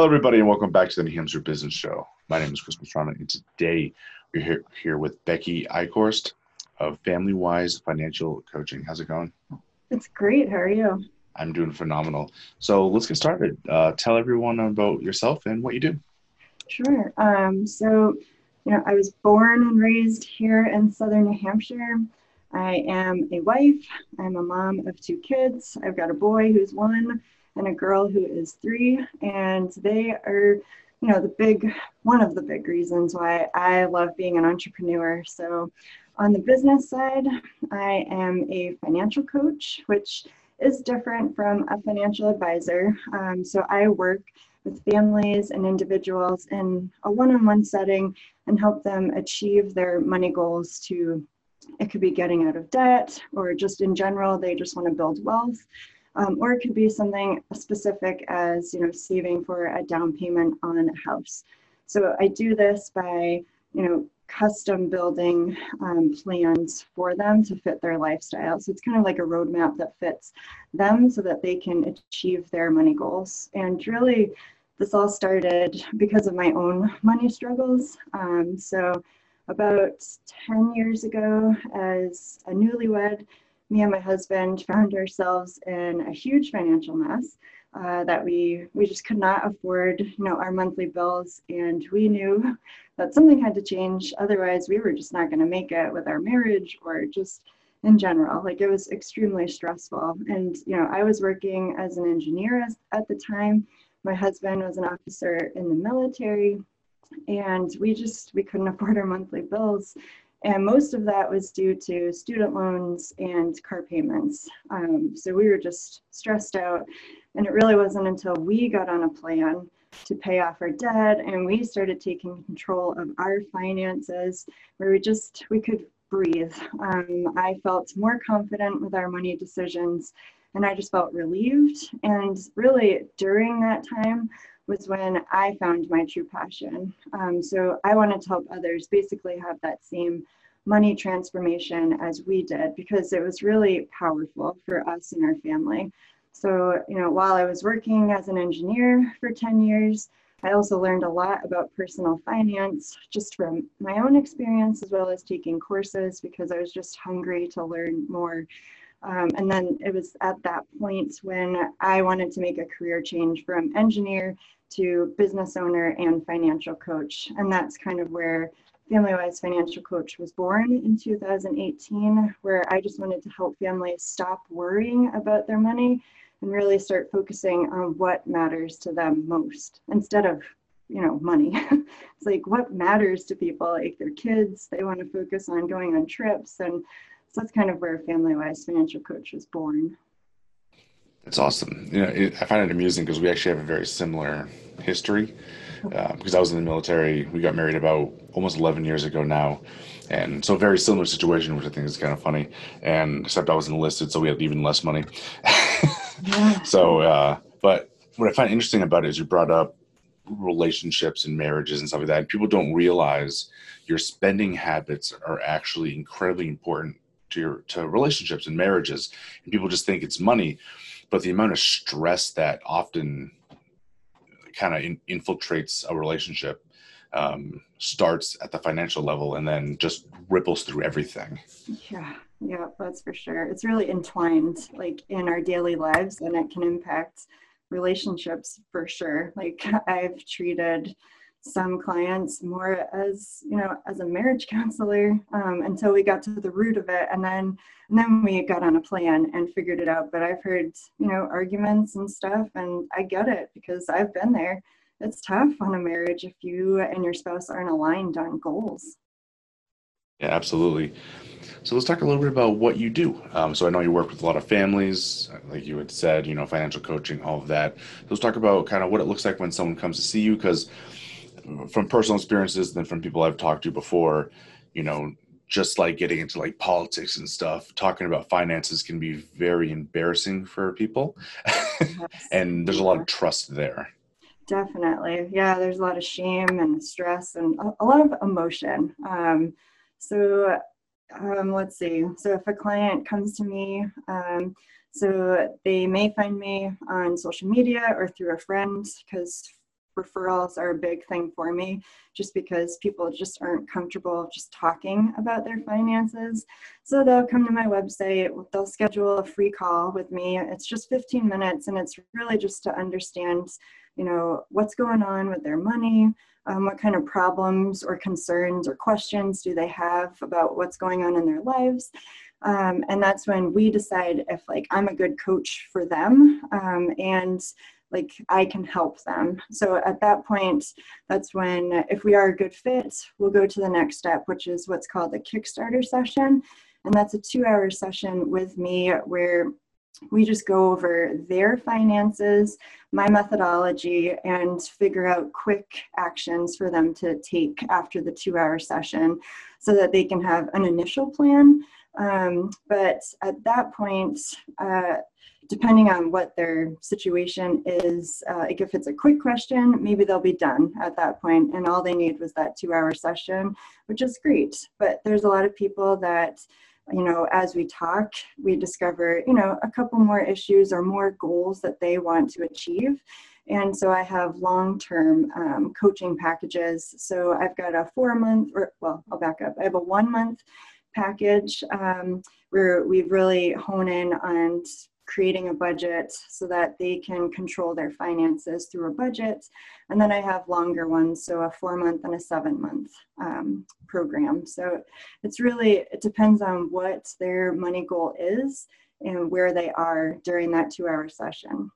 Hello, everybody, and welcome back to the New Hampshire Business Show. My name is Chris Pastrana, and today we're here, here with Becky Eichhorst of Family Wise Financial Coaching. How's it going? It's great. How are you? I'm doing phenomenal. So let's get started. Uh, tell everyone about yourself and what you do. Sure. Um, so, you know, I was born and raised here in southern New Hampshire. I am a wife. I'm a mom of two kids. I've got a boy who's one and a girl who is three, and they are, you know, the big one of the big reasons why I love being an entrepreneur. So, on the business side, I am a financial coach, which is different from a financial advisor. Um, so, I work with families and individuals in a one on one setting and help them achieve their money goals to it could be getting out of debt or just in general they just want to build wealth um, or it could be something specific as you know saving for a down payment on a house. So I do this by you know custom building um, plans for them to fit their lifestyle. So it's kind of like a roadmap that fits them so that they can achieve their money goals. And really, this all started because of my own money struggles. Um, so about 10 years ago, as a newlywed, me and my husband found ourselves in a huge financial mess uh, that we we just could not afford you know our monthly bills. And we knew that something had to change. Otherwise we were just not going to make it with our marriage or just in general. Like it was extremely stressful. And you know i was working as an engineer at the time. My husband was an officer in the military. And we just we couldn't afford our monthly bills and most of that was due to student loans and car payments. Um, so we were just stressed out. And it really wasn't until we got on a plan to pay off our debt and we started taking control of our finances where we just, we could breathe. Um, I felt more confident with our money decisions and I just felt relieved. And really during that time, was when I found my true passion. Um, so I wanted to help others basically have that same money transformation as we did because it was really powerful for us and our family. So, you know, while I was working as an engineer for 10 years, I also learned a lot about personal finance just from my own experience as well as taking courses because I was just hungry to learn more. Um, and then it was at that point when I wanted to make a career change from engineer to business owner and financial coach. And that's kind of where Family Wise Financial Coach was born in 2018, where I just wanted to help families stop worrying about their money and really start focusing on what matters to them most instead of you know money it's like what matters to people like their kids they want to focus on going on trips and so that's kind of where family wise financial coach was born that's awesome. You know, it, I find it amusing because we actually have a very similar history. Uh, because I was in the military, we got married about almost 11 years ago now, and so very similar situation, which I think is kind of funny. And except I was enlisted, so we had even less money. yeah. So, uh, but what I find interesting about it is you brought up relationships and marriages and stuff like that. And people don't realize your spending habits are actually incredibly important to your to relationships and marriages. And people just think it's money but the amount of stress that often kind of in, infiltrates a relationship um, starts at the financial level and then just ripples through everything. Yeah, yeah, that's for sure. It's really entwined like in our daily lives and it can impact relationships for sure. Like I've treated some clients more as you know as a marriage counselor um, until we got to the root of it. And then and then we got on a plan and figured it out. But i've heard you know arguments and stuff and i get it because i've been there. It's tough on a marriage if you and your spouse aren't aligned on goals. Yeah absolutely. So let's talk a little bit about what you do. Um, so I know you work with a lot of families, like you had said, you know, financial coaching, all of that. So let's talk about kind of what it looks like when someone comes to see you, because from personal experiences than from people I've talked to before, you know, just like getting into like politics and stuff, talking about finances can be very embarrassing for people. and there's a lot of trust there. Definitely. Yeah, there's a lot of shame and stress and a, lot of emotion. Um, so um, let's see. So if a client comes to me, um, so they may find me on social media or through a friend because referrals are a big thing for me just because people just aren't comfortable just talking about their finances. So they'll come to my website, they'll schedule a free call with me. It's just 15 minutes and it's really just to understand, you know, what's going on with their money, um, what kind of problems or concerns or questions do they have about what's going on in their lives. Um, and that's when we decide if like I'm a good coach for them um, and like I can help them. So at that point, that's when if we are a good fit, we'll go to the next step, which is what's called the Kickstarter session. And that's a two hour session with me where we just go over their finances, my methodology, and figure out quick actions for them to take after the two hour session so that they can have an initial plan. Um, but at that point, uh, depending on what their situation is, uh, like if it's a quick question, maybe they'll be done at that point, and all they need was that two hour session, which is great. But there's a lot of people that you know, as we talk, we discover, you know, a couple more issues or more goals that they want to achieve. And so I have long term um, coaching packages. So I've got a four month, or well, I'll back up. I have a one month package um, where we really hone in on creating a budget so that they can control their finances through a budget. And then I have longer ones, so a four month and a seven month um, program. So it's really, it depends on what their money goal is and where they are during that two hour session.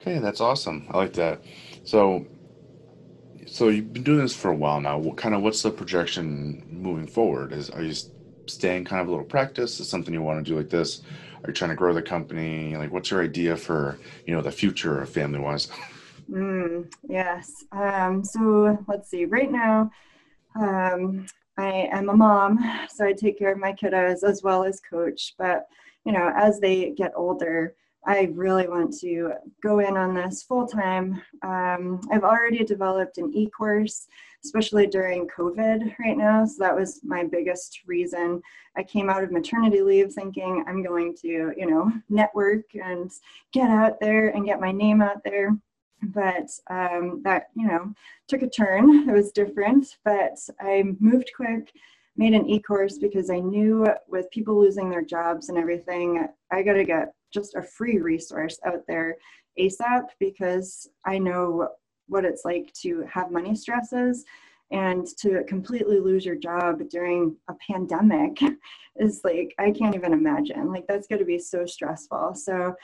Okay, that's awesome. I like that. So, so you've been doing this for a while now. What kind of what's the projection moving forward? Is are you staying kind of a little practice? Is something you want to do like this? Are you trying to grow the company? Like, what's your idea for you know the future of Family Wise? Mm, yes. Um, so let's see. Right now, um, I am a mom, so I take care of my kiddos as well as coach. But you know, as they get older, I really want to go in on this full time. Um, I've already developed an e course, especially during COVID right now. So that was my biggest reason. I came out of maternity leave thinking I'm going to, you know, network and get out there and get my name out there. But um, that, you know, took a turn. It was different, but I moved quick made an e-course because I knew with people losing their jobs and everything, I got to get just a free resource out there ASAP because I know what it's like to have money stresses and to completely lose your job during a pandemic is like I can't even imagine. Like that's going to be so stressful. So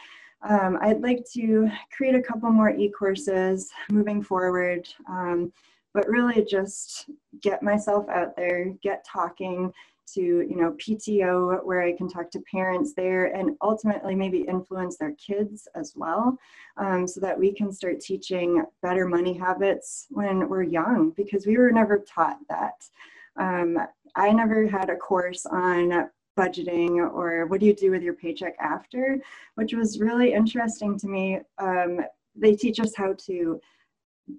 um, I'd like to create a couple more e-courses moving forward. Um, but really just get myself out there, get talking, to you know PTO where I can talk to parents there and ultimately maybe influence their kids as well um, so that we can start teaching better money habits when we're young because we were never taught that. Um, I never had a course on budgeting or what do you do with your paycheck after, which was really interesting to me. Um, they teach us how to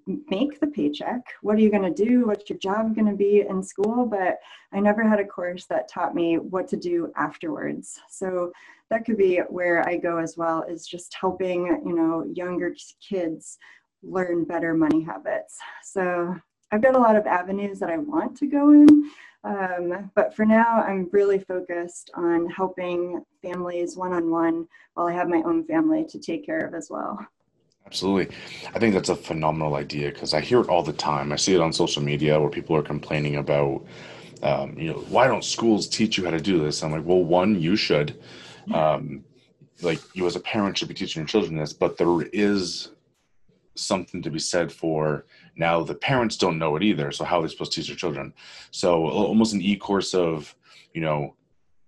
make the paycheck. What are you going to do? What's your job going to be in school? But I never had a course that taught me what to do afterwards. So that could be where I go as well is just helping, you know, younger kids learn better money habits. So I've got a lot of avenues that I want to go in. Um, but for now, I'm really focused on helping families one on one while I have my own family to take care of as well. Absolutely. I think that's a phenomenal idea because I hear it all the time. I see it on social media where people are complaining about, um, you know, why don't schools teach you how to do this? I'm like, well, one, you should. Um, like, you as a parent should be teaching your children this, but there is something to be said for now the parents don't know it either. So, how are they supposed to teach their children? So, almost an e course of, you know,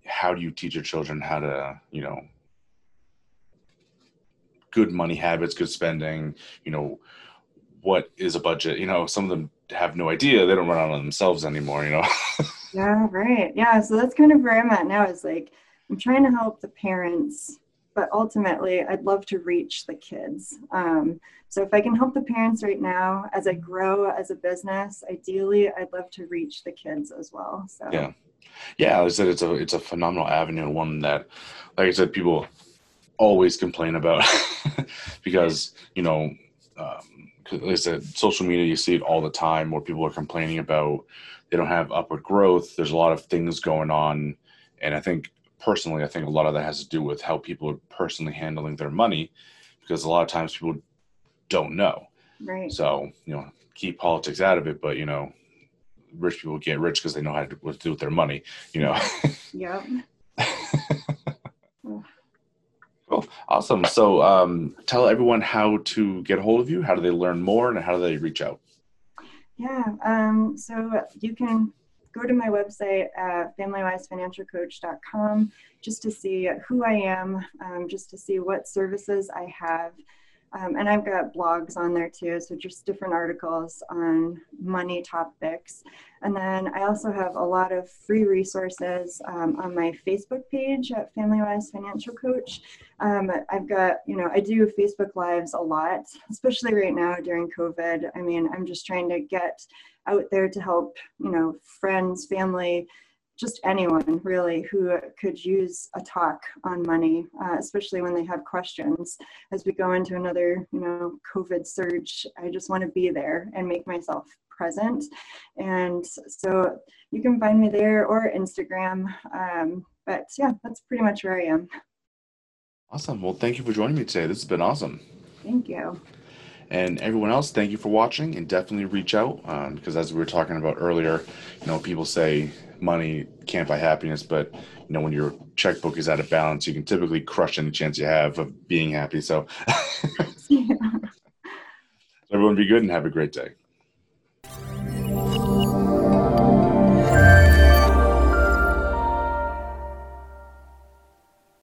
how do you teach your children how to, you know, good money habits, good spending, you know, what is a budget? You know, some of them have no idea. They don't run out on themselves anymore, you know? yeah, right. Yeah. So that's kind of where I'm at now is like, I'm trying to help the parents, but ultimately I'd love to reach the kids. Um, so if I can help the parents right now as I grow as a business, ideally I'd love to reach the kids as well. So yeah. Yeah, I said it's a it's a phenomenal avenue, one that, like I said, people always complain about because you know um, like I said, social media, you see it all the time where people are complaining about they don't have upward growth. There's a lot of things going on. And I think personally, I think a lot of that has to do with how people are personally handling their money because a lot of times people don't know. Right. So, you know, keep politics out of it, but, you know, rich people get rich because they know how to, what to do with their money, you know. Yep. Awesome. So um, tell everyone how to get a hold of you. How do they learn more and how do they reach out? Yeah. Um, so you can go to my website at familywisefinancialcoach.com just to see who I am, um, just to see what services I have. Um, and I've got blogs on there too, so just different articles on money topics. And then I also have a lot of free resources um, on my Facebook page at FamilyWise Financial Coach. Um, I've got, you know, I do Facebook Lives a lot, especially right now during COVID. I mean, I'm just trying to get out there to help, you know, friends, family, just anyone really who could use a talk on money, uh, especially when they have questions. As we go into another, you know, COVID surge, I just want to be there and make myself present. And so you can find me there or Instagram. Um, but yeah, that's pretty much where I am. Awesome. Well, thank you for joining me today. This has been awesome. Thank you. And everyone else, thank you for watching and definitely reach out um, because as we were talking about earlier, you know, people say money can't buy happiness, but you know, when your checkbook is out of balance, you can typically crush any chance you have of being happy. So Yeah. everyone be good and have a great day.